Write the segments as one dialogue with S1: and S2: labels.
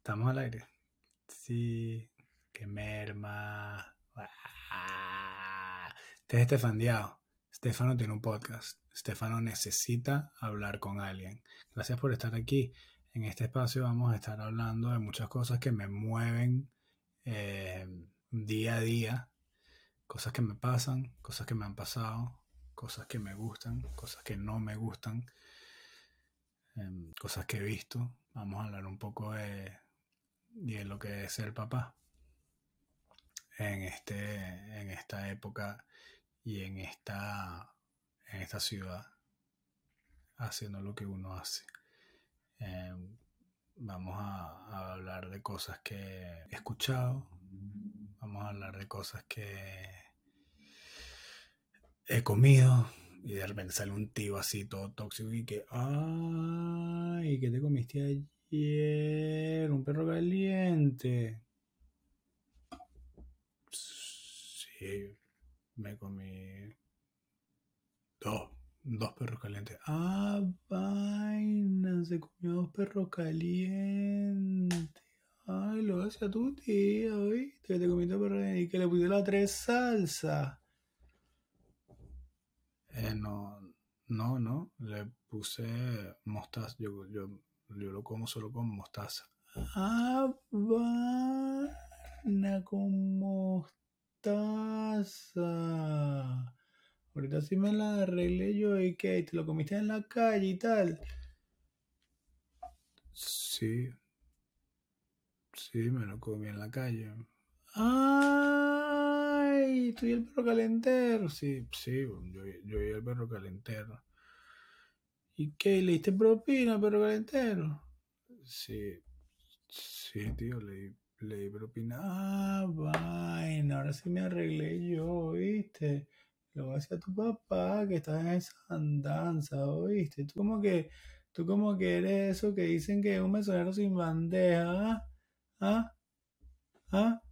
S1: ¿Estamos al aire? Sí, que merma. Ah. Este es Estefan Diao. Estefano tiene un podcast. Estefano necesita hablar con alguien. Gracias por estar aquí. En este espacio vamos a estar hablando de muchas cosas que me mueven eh, día a día. Cosas que me pasan, cosas que me han pasado, cosas que me gustan, cosas que no me gustan, em, cosas que he visto. Vamos a hablar un poco de, de lo que es ser papá en, este, en esta época y en esta, en esta ciudad, haciendo lo que uno hace. Em, vamos a, hablar de cosas que he escuchado, vamos a hablar de cosas que he comido y de repente sale un tío así todo tóxico y que, ay, ¿qué te comiste ayer? Un perro caliente. Sí, me comí dos, dos perros calientes. Ah, vaina, se comió dos perros calientes. Ay, lo hace a tu tía, ¿viste? Te comiste perros y que le pusiste la tres salsa. Eh, no, no, no, le puse mostaza. Yo, yo, yo lo como solo con mostaza. Ah, vaina con mostaza taza. Ahorita sí me la arreglé yo y que te lo comiste en la calle y tal. Sí. Sí, me lo comí en la calle. ¡Ay! Estoy el perro calentero. Sí, sí, yo, yo y el perro calentero. ¿Y qué? ¿Le diste propina perro calentero? Sí, sí, tío, le le propina. Ah, vaina, ahora sí me arreglé yo, ¿viste? Lo voy a decir a tu papá que estás en esa andanza, ¿oíste? Tú como que, tú como que eres eso que dicen que es un mesonero sin bandeja, ¿ah? ¿Ah? ¿Ah?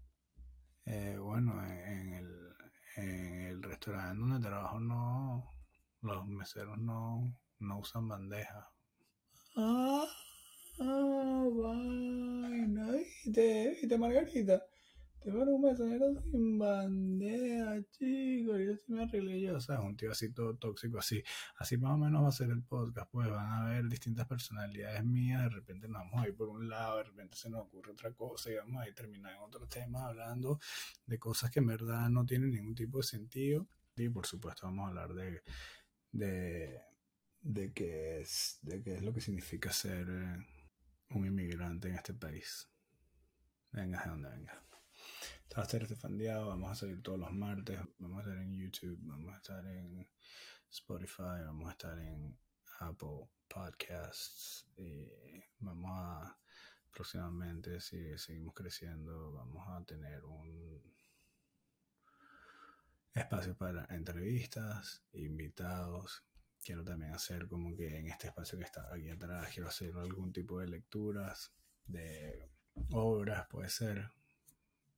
S1: Eh, bueno, en el, en el restaurante donde trabajo no, los meseros no, no usan bandeja. Ah. Ah, vaina, viste, viste, Margarita. Te van un mesonero sin bandeja, chicos. Yo sí me arreglé yo. O sea, un tío así todo tóxico, así. Así más o menos va a ser el podcast. Pues van a ver distintas personalidades mías. De repente nos vamos a ir por un lado, de repente se nos ocurre otra cosa y vamos a ir terminar en otro tema hablando de cosas que en verdad no tienen ningún tipo de sentido. Y por supuesto, vamos a hablar de de qué es, de qué es lo que significa ser eh, un inmigrante en este país. Venga, de donde venga. Estaba a estar vamos a salir todos los martes, vamos a estar en YouTube, vamos a estar en Spotify, vamos a estar en Apple Podcasts y vamos a próximamente, si seguimos creciendo, vamos a tener un espacio para entrevistas, invitados, quiero también hacer como que en este espacio que está aquí atrás, quiero hacer algún tipo de lecturas de obras, puede ser,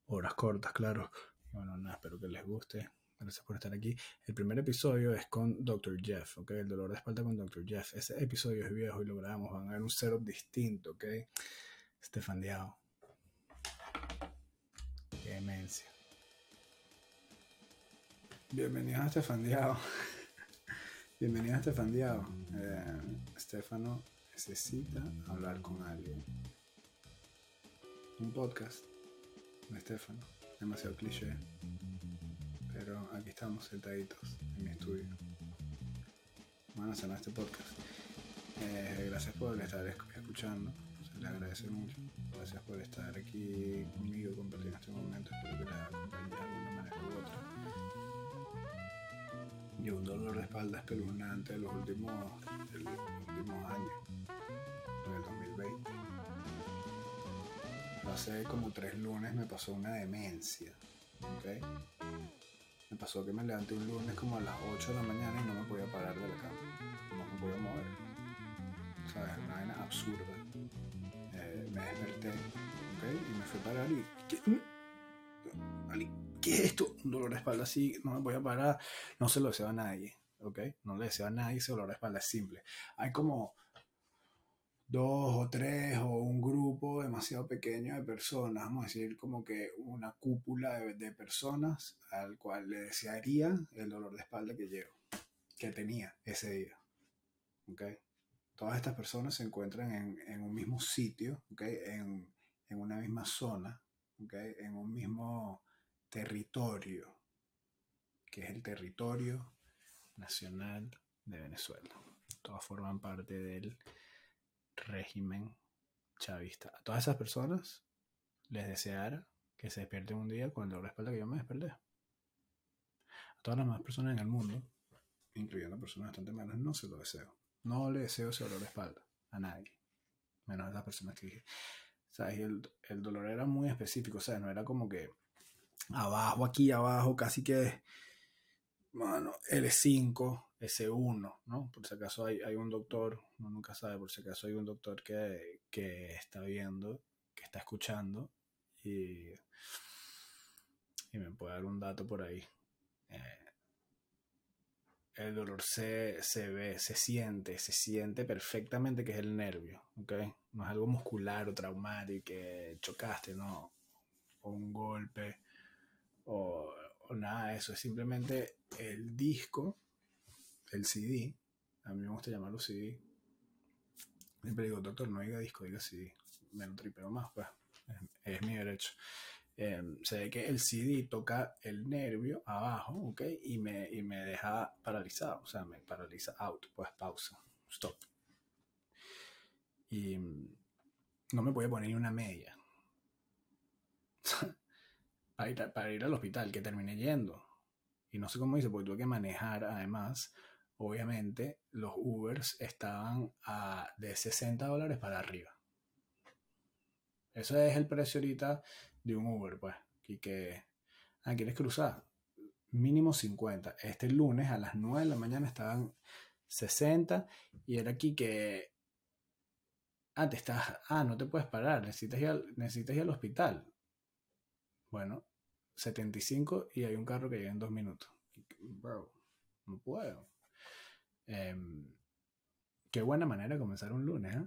S1: obras cortas, claro. bueno, nada, espero que les guste. Gracias por estar aquí. El primer episodio es con Dr. Jeff, ¿ok? El dolor de espalda con Dr. Jeff. Ese episodio es viejo y lo grabamos. Van a ver un setup distinto, ¿ok? Estefan Diao. Qué demencia. Bienvenidos a Estefan Diao. Bienvenido a Estefan Diao. Eh, Estefano necesita hablar con alguien. Un podcast de Estefano. Demasiado cliché. Pero aquí estamos sentaditos en mi estudio. Bueno, a este podcast. Eh, gracias por estar escuchando. Se les agradece mucho. Gracias por estar aquí conmigo compartiendo este momento. Espero que les acompañe de alguna manera u otra y un dolor de espalda espeluznante de los últimos, los últimos años, en el 2020. Hace como tres lunes me pasó una demencia, ¿ok? Me pasó que me levanté un lunes como a las 8 de la mañana y no me podía parar de la cama, no me podía mover. ¿Sabes? Una vaina absurda. Eh, me desperté, ¿ok? Y me fui a parar y... ¿qué? ¿Qué es esto? Un dolor de espalda así, no me voy a parar. No se lo deseo a nadie, ¿ok? No le deseo a nadie ese dolor de espalda, es simple. Hay como dos o tres o un grupo demasiado pequeño de personas, vamos a decir como que una cúpula de, personas al cual le desearía el dolor de espalda que llevo, que tenía ese día. ¿okay? Todas estas personas se encuentran en, un mismo sitio, ¿okay? en, en una misma zona, ¿okay? en un mismo territorio, que es el territorio nacional de Venezuela. Todas forman parte del régimen chavista. A todas esas personas les deseara que se despierten un día con el dolor de espalda que yo me desperté. A todas las demás personas en el mundo, incluyendo personas bastante malas, no se lo deseo. No le deseo ese dolor de espalda a nadie. Menos a las personas que dije. ¿Sabes? El, el dolor era muy específico, sea, no era como que abajo, aquí abajo, casi que, bueno, L5, S1, ¿no? Por si acaso hay, hay, un doctor, uno nunca sabe, por si acaso hay un doctor que, que está viendo, que está escuchando y, y, me puede dar un dato por ahí. Eh, el dolor se, se, ve, se siente, se siente perfectamente que es el nervio, ¿ok? No es algo muscular o traumático chocaste, no, o un golpe, o, o nada de eso, es simplemente el disco el CD, a mí me gusta llamarlo CD. Siempre digo, doctor, no diga disco, diga CD. Me lo tripeo más, pues. Es, mi derecho. Em, se ve que el CD toca el nervio abajo, ¿ok? Y me, y me deja paralizado, o sea, me paraliza out, pues pausa, stop. Y mm, no me puede poner ni una media. Para, ir, al hospital, que terminé yendo. Y no sé cómo dice, porque tuve que manejar además obviamente los Ubers estaban a, de 60 dólares para arriba. Eso es el precio ahorita de un Uber, pues. Y que, ah, ¿quieres cruzar? Mínimo 50. Este lunes a las 9 de la mañana estaban 60 y era aquí que, ah, te estás, ah, no te puedes parar, necesitas necesitas ir al hospital. Bueno, 75 y hay un carro que llega en dos minutos. Bro, no puedo. Em, qué buena manera de comenzar un lunes, ¿eh?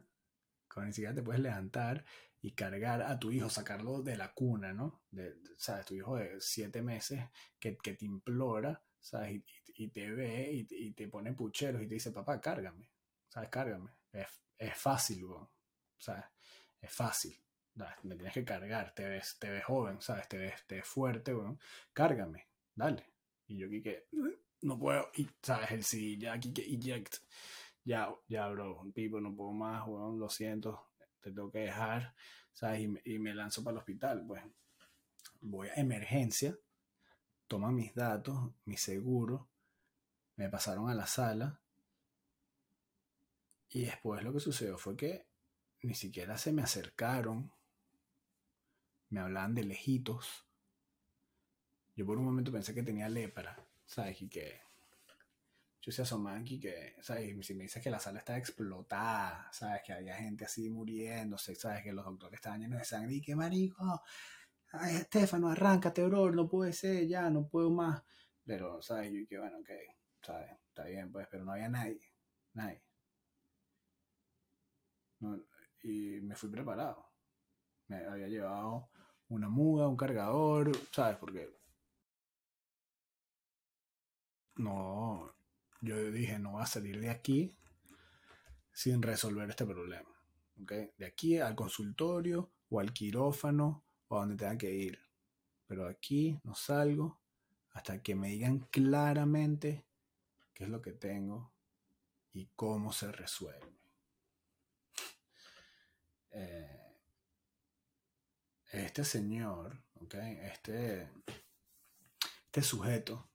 S1: Cuando ni siquiera te puedes levantar y cargar a tu hijo, sacarlo de la cuna, ¿no? De, ¿Sabes? Tu hijo de siete meses que, que te implora, ¿sabes? Y, te ve y, te pone pucheros y te dice, papá, cárgame, ¿sabes? Cárgame. Es, es fácil, ¿no? ¿sabes? Es fácil. Me tienes que cargar, te ves, te ves joven, ¿sabes? Te ves, te ves fuerte, ¿no? Cárgame, dale. Y yo aquí que no puedo, y sabes, el sí, ya aquí que eject, ya, ya, bro, tipo, no puedo más, weón, lo siento, te tengo que dejar, sabes, y me, lanzo para el hospital, pues, voy a emergencia, toman mis datos, mi seguro, me pasaron a la sala, y después lo que sucedió fue que ni siquiera se me acercaron, me hablaban de lejitos, yo por un momento pensé que tenía lepra. ¿sabes? Y que yo se asomaba aquí que, ¿sabes? Si me dices que la sala está explotada, ¿sabes? Que había gente así muriéndose, ¿sabes? Que los doctores estaban llenos de sangre y que marico, ay, Estefano, arráncate, bro, no puede ser, ya, no puedo más. Pero, ¿sabes? Yo que, bueno, ok, ¿sabes? Está bien, pues, pero no había nadie, nadie. y me fui preparado. Me había llevado una muda, un cargador, ¿sabes? Porque no, yo dije, no voy a salir de aquí sin resolver este problema. De aquí al consultorio o al quirófano o a donde tenga que ir. Pero aquí no salgo hasta que me digan claramente qué es lo que tengo y cómo se resuelve. Eh, este señor, ¿okay? este, este sujeto,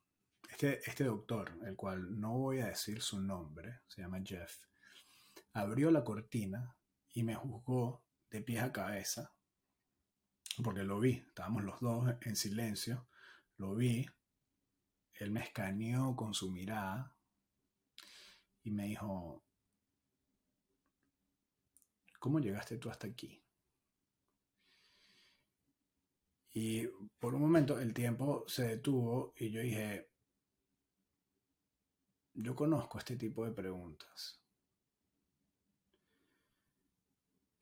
S1: este, este, doctor, el cual no voy a decir su nombre, se llama Jeff, abrió la cortina y me juzgó de pies a cabeza, porque lo vi, estábamos los dos en silencio, lo vi, él me escaneó con su mirada y me dijo, ¿cómo llegaste tú hasta aquí? Y por un momento el tiempo se detuvo y yo dije, yo conozco este tipo de preguntas.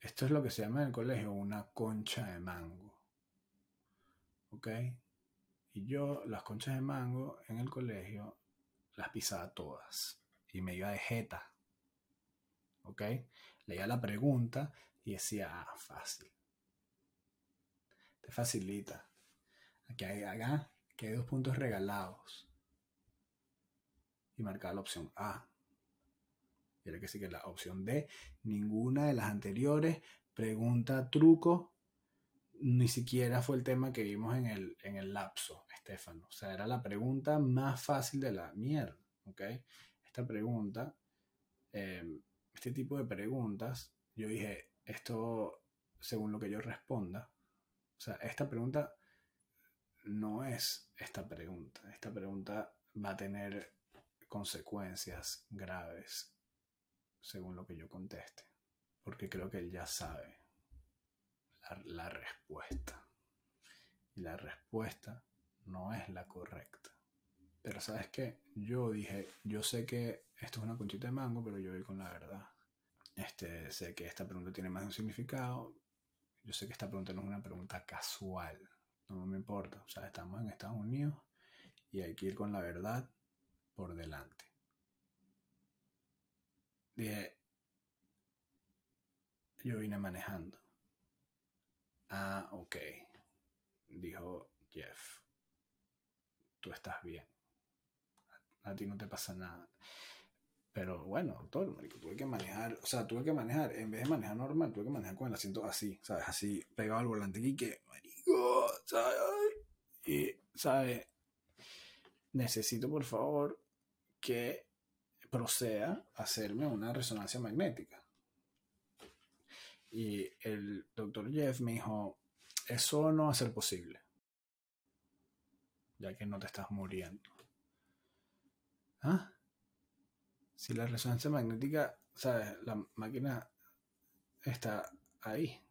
S1: esto es lo que se llama en el colegio una concha de mango. ¿Ok? Y yo las conchas de mango en el colegio las pisaba todas. Y me iba de jeta. ¿Ok? Leía la pregunta y decía, ah, fácil. Te facilita. Aquí hay, acá, que hay dos puntos regalados. Y marcaba la opción A. Quiere que sí que la opción D, ninguna de las anteriores, pregunta, truco, ni siquiera fue el tema que vimos en el, en el lapso, Estefano. O sea, era la pregunta más fácil de la mierda, ¿ok? Esta pregunta, em, este tipo de preguntas, yo dije, esto, según lo que yo responda, o sea, esta pregunta no es esta pregunta. Esta pregunta va a tener consecuencias graves según lo que yo conteste. Porque creo que él ya sabe la, respuesta. Y la respuesta no es la correcta. Pero sabes qué, yo dije, yo sé que esto es una conchita de mango, pero yo voy con la verdad. Este, sé que esta pregunta tiene más de un significado. Yo sé que esta pregunta no es una pregunta casual. No me importa. O sea, estamos en Estados Unidos y hay que ir con la verdad por delante. Dije, yo vine manejando. Ah, ok. Dijo Jeff. Tú estás bien. A, ti no te pasa nada. Pero bueno, doctor, marico, tuve que manejar, o sea, tuve que manejar, en vez de manejar normal, tuve que manejar con el asiento así, ¿sabes? Así, pegado al volante y que, marico, ¿sabes? Y, ¿sabes? Necesito, por favor, que proceda a hacerme una resonancia magnética. Y el doctor Jeff me dijo, eso no va a ser posible, ya que no te estás muriendo. ¿Ah? Si la resonancia magnética, ¿sabes? La máquina está ahí.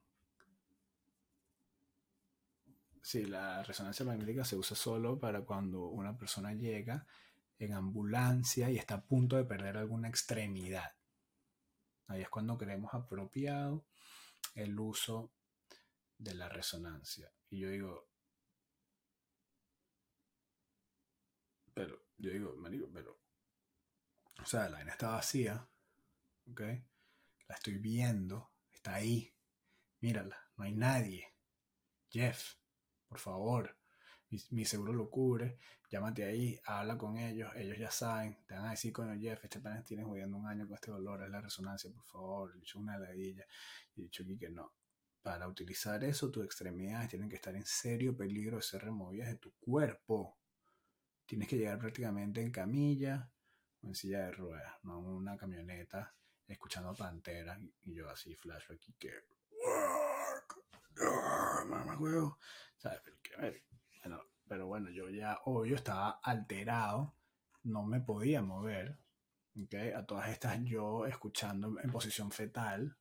S1: Si la resonancia magnética se usa solo para cuando una persona llega en ambulancia y está a punto de perder alguna extremidad. Ahí es cuando creemos apropiado el uso de la resonancia. Y yo digo, pero, yo digo, marico, pero, o sea, la vaina está vacía, ¿ok? La estoy viendo, está ahí, mírala, no hay nadie. Jeff, por favor, mi, seguro lo cubre, llámate ahí, habla con ellos, ellos ya saben, te van a decir, coño Jeff, este plan tiene jodiendo un año con este dolor, es la resonancia, por favor, le hecho una ladilla, y he dicho aquí que no. Para utilizar eso, tus extremidades tienen que estar en serio peligro de ser removidas de tu cuerpo. Tienes que llegar prácticamente en camilla en silla de ruedas, no una camioneta, escuchando Pantera, y yo así, flashback, y que... Mamá huevo. ¿Sabes? pero bueno, yo ya, obvio, estaba alterado, no me podía mover, ¿okay? A todas estas yo escuchando en posición fetal,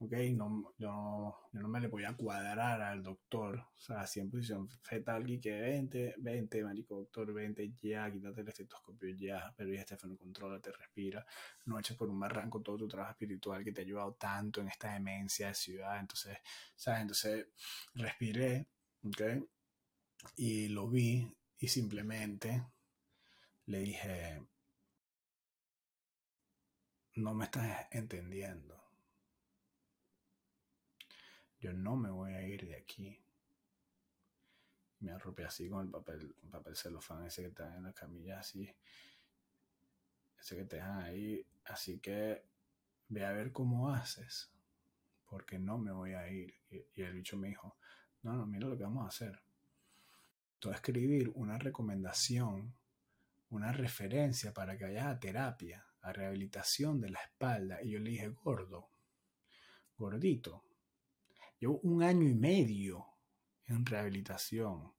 S1: ¿ok? No, yo, yo no me le podía cuadrar al doctor, o sea, así en posición fetal, y que 20, 20, marico, doctor, 20, ya, quítate el estetoscopio, ya, pero ya, Estefano, te respira, no eches por un barranco todo tu trabajo espiritual que te ha ayudado tanto en esta demencia de ciudad, entonces, ¿sabes? Entonces, respiré, ¿ok? Y lo vi y simplemente le dije, no me estás entendiendo. Yo no me voy a ir de aquí. Me arropé así con el papel, papel celofán ese que dan en la camilla, así. Ese que te dejan ahí. Así que ve a ver cómo haces. Porque no me voy a ir. Y, el bicho me dijo, no, no, mira lo que vamos a hacer a escribir una recomendación, una referencia para que vayas a terapia, a rehabilitación de la espalda. Y yo le dije, gordo, gordito, llevo un año y medio en rehabilitación.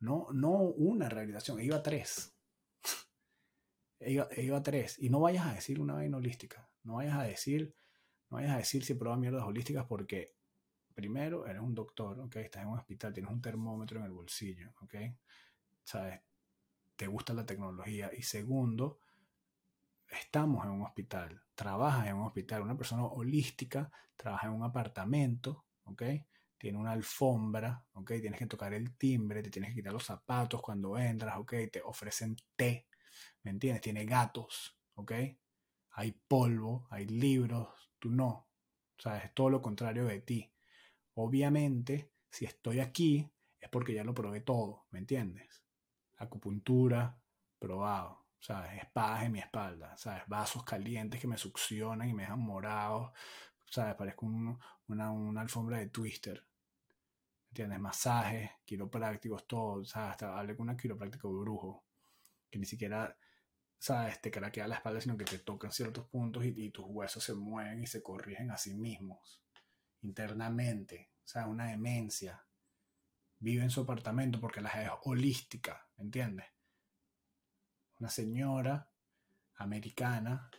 S1: No, no una rehabilitación, iba a tres. iba, iba a tres. Y no vayas a decir una vaina holística. No vayas a decir, no vayas a decir si prueba mierdas holísticas porque primero, eres un doctor, ¿ok? Estás en un hospital, tienes un termómetro en el bolsillo, ¿ok? ¿Sabes? Te gusta la tecnología. Y segundo, estamos en un hospital, trabajas en un hospital, una persona holística trabaja en un apartamento, ¿ok? Tiene una alfombra, ¿ok? Tienes que tocar el timbre, te tienes que quitar los zapatos cuando entras, ¿ok? Te ofrecen té, ¿me entiendes? Tiene gatos, ¿ok? Hay polvo, hay libros, tú no, ¿sabes? Es todo lo contrario de ti. Obviamente, si estoy aquí, es porque ya lo probé todo, ¿me entiendes? Acupuntura, probado, ¿sabes? Espadas en mi espalda, ¿sabes? Vasos calientes que me succionan y me dejan morado, ¿sabes? Parezco una, una, alfombra de twister. ¿Entiendes? Masajes, quiroprácticos, todo, ¿sabes? Hasta hablé con un quiropráctico brujo, que ni siquiera, ¿sabes? Te craquea la espalda, sino que te tocan ciertos puntos y, y tus huesos se mueven y se corrigen a sí mismos, internamente, ¿sabes? Una demencia. Vive en su apartamento porque la es holística, ¿entiendes? Una señora americana,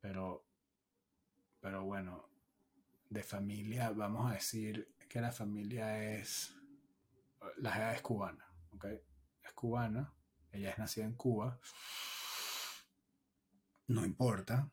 S1: pero pero bueno, de familia, vamos a decir que la familia es, la edad es cubana, ¿ok? Es cubana, ella es nacida en Cuba, no importa,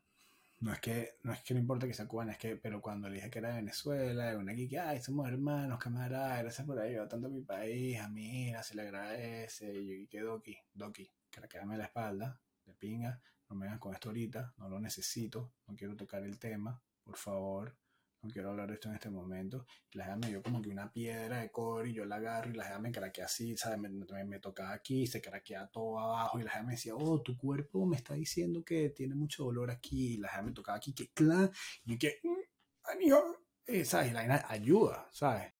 S1: no es que no es que no importa que sea cubana, es que, pero cuando le dije que era de Venezuela, una que, ay, somos hermanos, camaradas, gracias por ayudar tanto a mi país, a hija, se le agradece, y yo que Doki, Doki, que la quedame la espalda, de pinga, no me vengas con esto ahorita, no lo necesito, no quiero tocar el tema, por favor, no quiero hablar de esto en este momento. Y la jefa me dio como que una piedra de cobre y yo la agarro y la jefa me craquea así, ¿sabes? Me, tocaba aquí, se craquea todo abajo y la jefa me decía, oh, tu cuerpo me está diciendo que tiene mucho dolor aquí. Y la jefa me tocaba aquí, que clan, y que, mm, eh, ¿sabes? Y la ayuda, ¿sabes?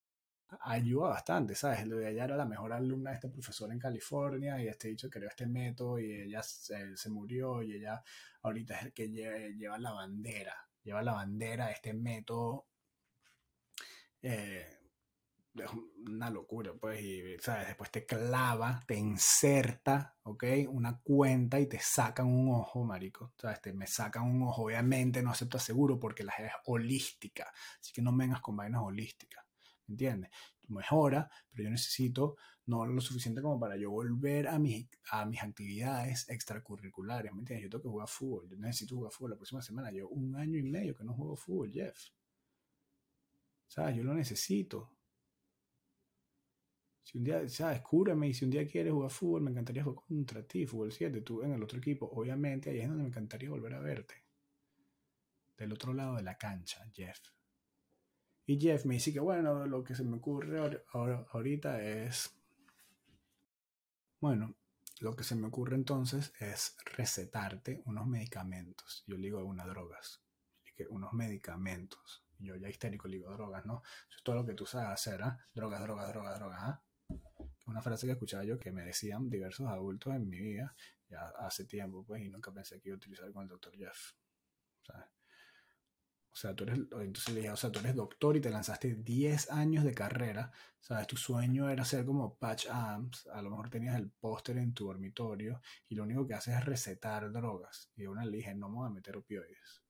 S1: Ayuda bastante, ¿sabes? Lo de allá era la mejor alumna de este profesor en California y este dicho creó este método y ella se, murió y ella ahorita es el que lleva, la bandera, lleva la bandera de este método. Eh, es una locura, pues, ¿sabes? Después te clava, te inserta, ¿ok? Una cuenta y te sacan un ojo, marico, ¿sabes? Te me sacan un ojo, obviamente no acepto seguro porque la es holística, así que no vengas con vainas holísticas. ¿Entiendes? Mejora, pero yo necesito no lo suficiente como para yo volver a mis, a mis actividades extracurriculares, ¿me entiendes? Yo tengo que jugar fútbol, yo necesito jugar fútbol la próxima semana, yo un año y medio que no juego fútbol, Jeff. ¿Sabes? Yo lo necesito. Si un día, ¿sabes? Cúrame y si un día quieres jugar fútbol, me encantaría jugar contra ti, fútbol 7, tú en el otro equipo. Obviamente, ahí es donde me encantaría volver a verte. Del otro lado de la cancha, Jeff. Y Jeff me dice que bueno, lo que se me ocurre ahorita es, bueno, lo que se me ocurre entonces es recetarte unos medicamentos. Yo le digo unas drogas, unos medicamentos. Yo ya histérico le digo drogas, ¿no? Todo lo que tú sabes hacer, ¿ah? Drogas, drogas, drogas, drogas, ¿ah? Una frase que escuchaba yo que me decían diversos adultos en mi vida, ya hace tiempo, pues, y nunca pensé que iba a utilizar con el doctor Jeff. ¿sabes? Sea, tú eres, entonces le dije, o sea, tú eres doctor y te lanzaste 10 años de carrera, ¿sabes? Tu sueño era ser como Patch Amps, a lo mejor tenías el póster en tu dormitorio y lo único que haces es recetar drogas. Y una le dije, no me voy a meter opioides.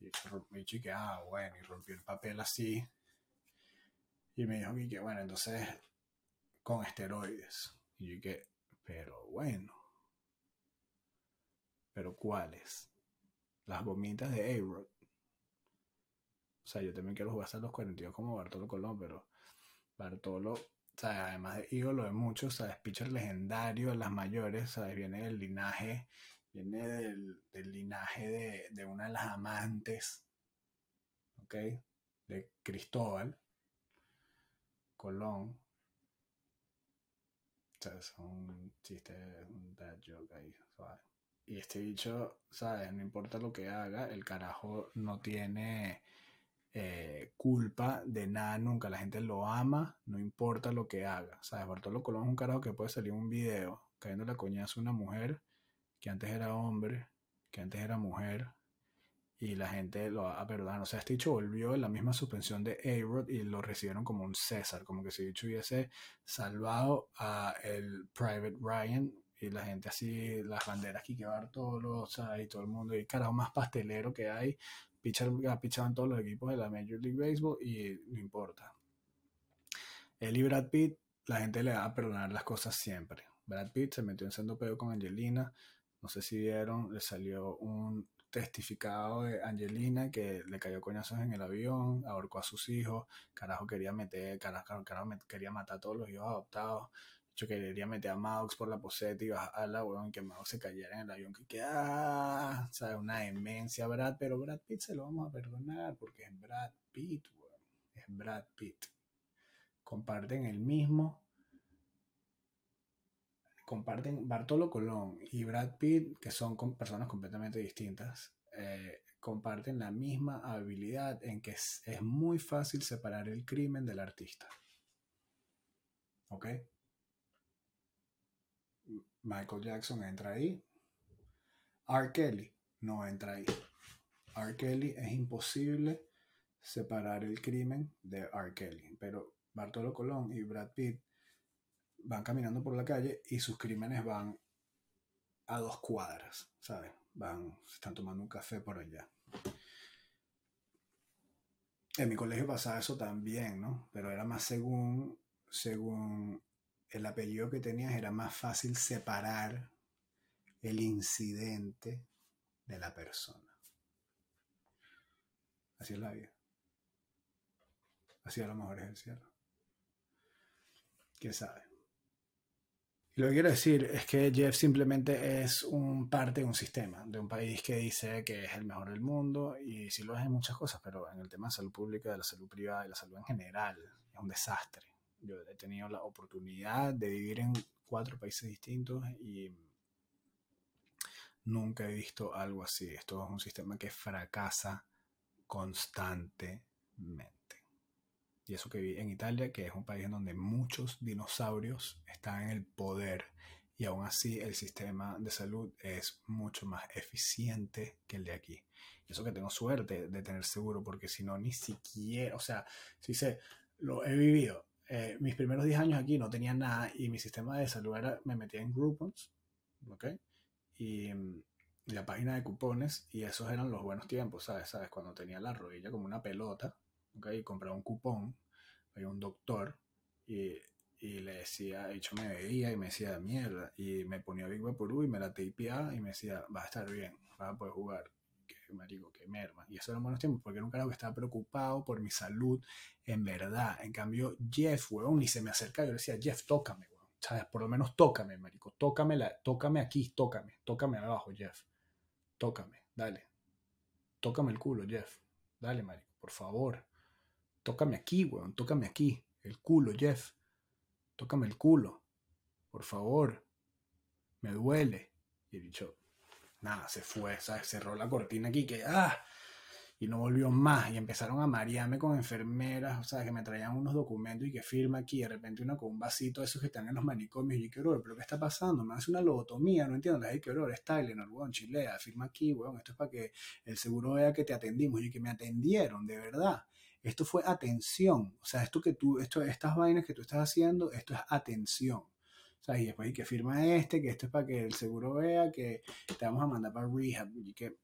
S1: Y me que, ah, bueno, y rompió el papel así. Y me dijo que, bueno, entonces con esteroides. Y yo dije, pero bueno. ¿Pero cuáles? Las gomitas de A-Rod. O sea, yo también quiero jugar hasta los 42 como Bartolo Colón, pero Bartolo, ¿sabes? además de ídolo de muchos, ¿sabes? Pitcher legendario de las mayores, ¿sabes? Viene del linaje, viene del, linaje de, de, una de las amantes, ¿ok? De Cristóbal Colón. O sea, es un chiste, un bad joke ahí. Y este bicho, ¿sabes? No importa lo que haga, el carajo no tiene eh, culpa de nada nunca. La gente lo ama, no importa lo que haga. ¿Sabes? Bartolo Colón es un carajo que puede salir un video cayendo la coñazo a una mujer que antes era hombre, que antes era mujer, y la gente lo va a. O sea, este dicho volvió en la misma suspensión de A-Rod y lo recibieron como un César, como que si dicho hubiese salvado a el Private Ryan y la gente así, las banderas aquí que Bartolo, ¿sabes? Y todo el mundo, y carajo más pastelero que hay, ha pichado en todos los equipos de la Major League Baseball y no importa. Él y Brad Pitt, la gente le va a perdonar las cosas siempre. Brad Pitt se metió en sendo pedo con Angelina, no sé si vieron, le salió un testificado de Angelina que le cayó coñazos en el avión, ahorcó a sus hijos, carajo quería meter, carajo quería matar a todos los hijos adoptados, yo quería meter a Maux por la poseta y bajarla, weón, que Maux se cayera en el avión, que queda, ¿sabes? Una demencia, Brad, pero Brad Pitt se lo vamos a perdonar porque es Brad Pitt, weón, es Brad Pitt. Comparten el mismo comparten Bartolo Colón y Brad Pitt, que son personas completamente distintas, eh, comparten la misma habilidad en que es, muy fácil separar el crimen del artista. ¿Ok? Michael Jackson entra ahí. R. Kelly no entra ahí. R. Kelly es imposible separar el crimen de R. Kelly. Pero Bartolo Colón y Brad Pitt van caminando por la calle y sus crímenes van a dos cuadras, ¿sabes? Van, se están tomando un café por allá. En mi colegio pasaba eso también, ¿no? Pero era más según, según el apellido que tenías, era más fácil separar el incidente de la persona. Así es la vida. Así a lo mejor es el cielo. ¿Quién sabe? Y lo que quiero decir es que Jeff simplemente es un parte de un sistema, de un país que dice que es el mejor del mundo y sí lo es en muchas cosas, pero en el tema de salud pública, de la salud privada y la salud en general es un desastre. Yo he tenido la oportunidad de vivir en cuatro países distintos y nunca he visto algo así. Esto es un sistema que fracasa constantemente. Y eso que vi en Italia, que es un país en donde muchos dinosaurios están en el poder y aún así el sistema de salud es mucho más eficiente que el de aquí. Y eso que tengo suerte de tener seguro, porque si no, ni siquiera, o sea, si sé, lo he vivido. Eh, mis primeros 10 años aquí no tenía nada y mi sistema de salud era, me metía en Groupons, ¿ok? Y, y la página de cupones, y esos eran los buenos tiempos, ¿sabes? ¿Sabes? Cuando tenía la rodilla como una pelota, y compraba un cupón, había un doctor y, y le decía, hecho me veía y me decía, mierda, y me ponía Big Vaporú y me la tapeaba y me decía, va a estar bien, va a poder jugar. Que marico, que merma. Y eso eran buenos tiempos, porque nunca estaba preocupado por mi salud, en verdad. En cambio, Jeff, weón, ni se me acercaba. Yo le decía, Jeff, tócame, weón. ¿Sabes? Por lo menos tócame, marico. Tócame, aquí, tócame. Tócame abajo, Jeff. Tócame, dale. Tócame el culo, Jeff. Dale, marico, por favor tócame aquí, weón, tócame aquí, el culo, Jeff, tócame el culo, por favor, me duele. Y he dicho, nada, se fue, ¿sabes? Cerró la cortina aquí, que, ah, y no volvió más. Y empezaron a marearme con enfermeras, o sea, que me traían unos documentos y que firma aquí, de repente una con un vasito de esos que están en los manicomios. Y qué horror, pero ¿qué está pasando? Me hace una lobotomía, no entiendo. Ay, qué horror, es Tylenol, weón, chilea, firma aquí, weón, esto es para que el seguro vea que te atendimos y que me atendieron, de verdad. Esto fue atención. O sea, esto que tú, esto, estas vainas que tú estás haciendo, esto es atención. Y después hay que firma este, que esto es para que el seguro vea que te vamos a mandar para rehab. Y que,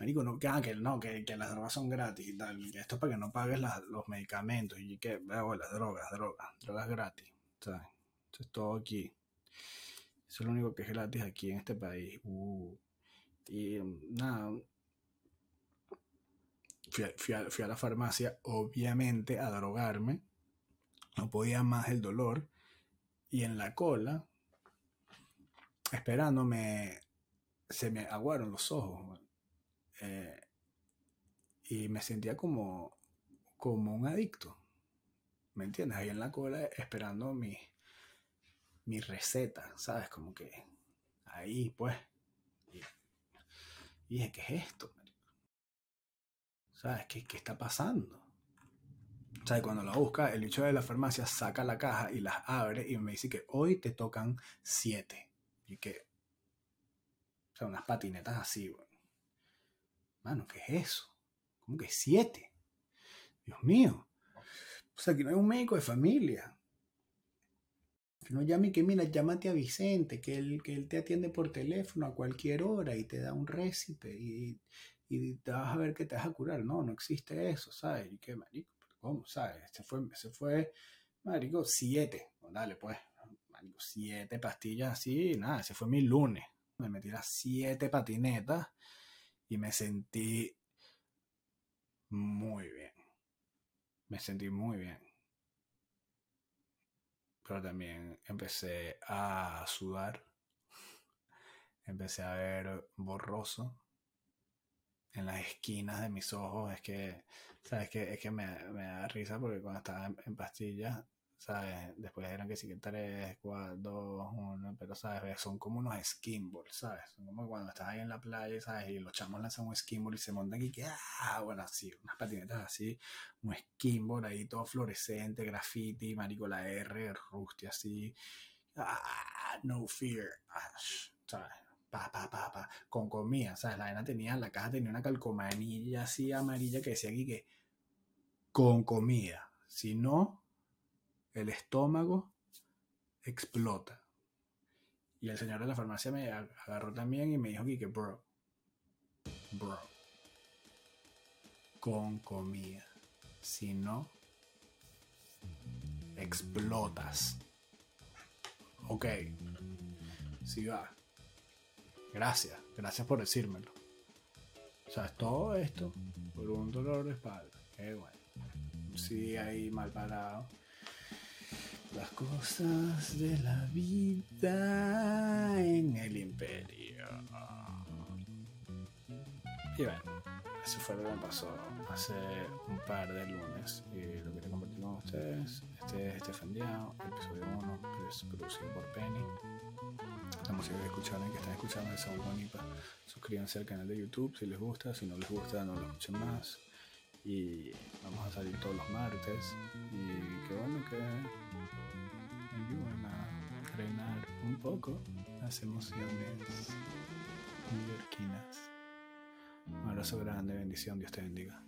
S1: marico, no, que, ah, que, no, que, que, las drogas son gratis y tal. Que esto es para que no pagues los medicamentos. Y que, bueno, las drogas, drogas, drogas gratis. O sea, esto es todo aquí. Eso es lo único que es gratis aquí en este país. Uh, y nada, fui a, la farmacia, obviamente, a drogarme. No podía más el dolor. Y en la cola, esperándome, se me aguaron los ojos. Eh, y me sentía como, como un adicto. ¿Me entiendes? Ahí en la cola esperando mi, mi receta, ¿sabes? Como que ahí, pues. Dije, ¿qué es esto? ¿Sabes? ¿Qué, qué está pasando? ¿Sabes? Cuando la busca, el bicho de la farmacia saca la caja y las abre y me dice que hoy te tocan siete. Y que. O sea, unas patinetas así, güey. Mano, ¿qué es eso? ¿Cómo que siete? Dios mío. O sea, que no hay un médico de familia. Que no llame y que, mira, llámate a Vicente, que él, que él te atiende por teléfono a cualquier hora y te da un récipe y, y te vas a ver que te vas a curar. No, no existe eso, ¿sabes? Y qué, marico, ¿cómo? ¿Sabes? Se fue, se fue, marico, siete. Dale, pues, marico, siete pastillas así, nada, se fue mi lunes. me metí las siete patinetas y me sentí muy bien. Me sentí muy bien. Pero también empecé a sudar. Empecé a ver borroso en las esquinas de mis ojos. Es que, ¿sabes? Que, es que me, me da risa porque cuando estaba en pastillas ¿sabes? Después eran que sí que 3, 4, 2, 1, pero, ¿sabes? Son como unos skimballs, ¿sabes? Son como cuando estás ahí en la playa, ¿sabes? Y los chamos lanzan un skimball y se montan y que, ah, bueno, así, unas patinetas así, un skimball ahí todo fluorescente, graffiti, marico, la R, rusty así, ah, no fear, ¿sabes? Con comida, ¿sabes? La vaina tenía, la caja tenía una calcomanilla así amarilla que decía aquí que con comida, si no, el estómago explota. Y el señor de la farmacia me agarró también y me dijo que, bro, bro, con comida. Si no, explotas. Ok, si va. Gracias, gracias por decírmelo. O sea, todo esto por un dolor de espalda. Qué bueno. Sí, ahí mal parado las cosas de la vida en el imperio. Y bueno, eso fue lo que me pasó hace un par de lunes y lo quería compartir con ustedes. Este es Estefan Diao, episodio 1, que es producido por Penny. La música que escucharon, que están escuchando es Saúl Bonipa. Suscríbanse al canal de YouTube si les gusta, si no les gusta no lo escuchen más. Y vamos a salir todos los martes. Y qué bueno que ayudan a frenar un poco las emociones neoyorquinas. Un abrazo grande, bendición, Dios te bendiga.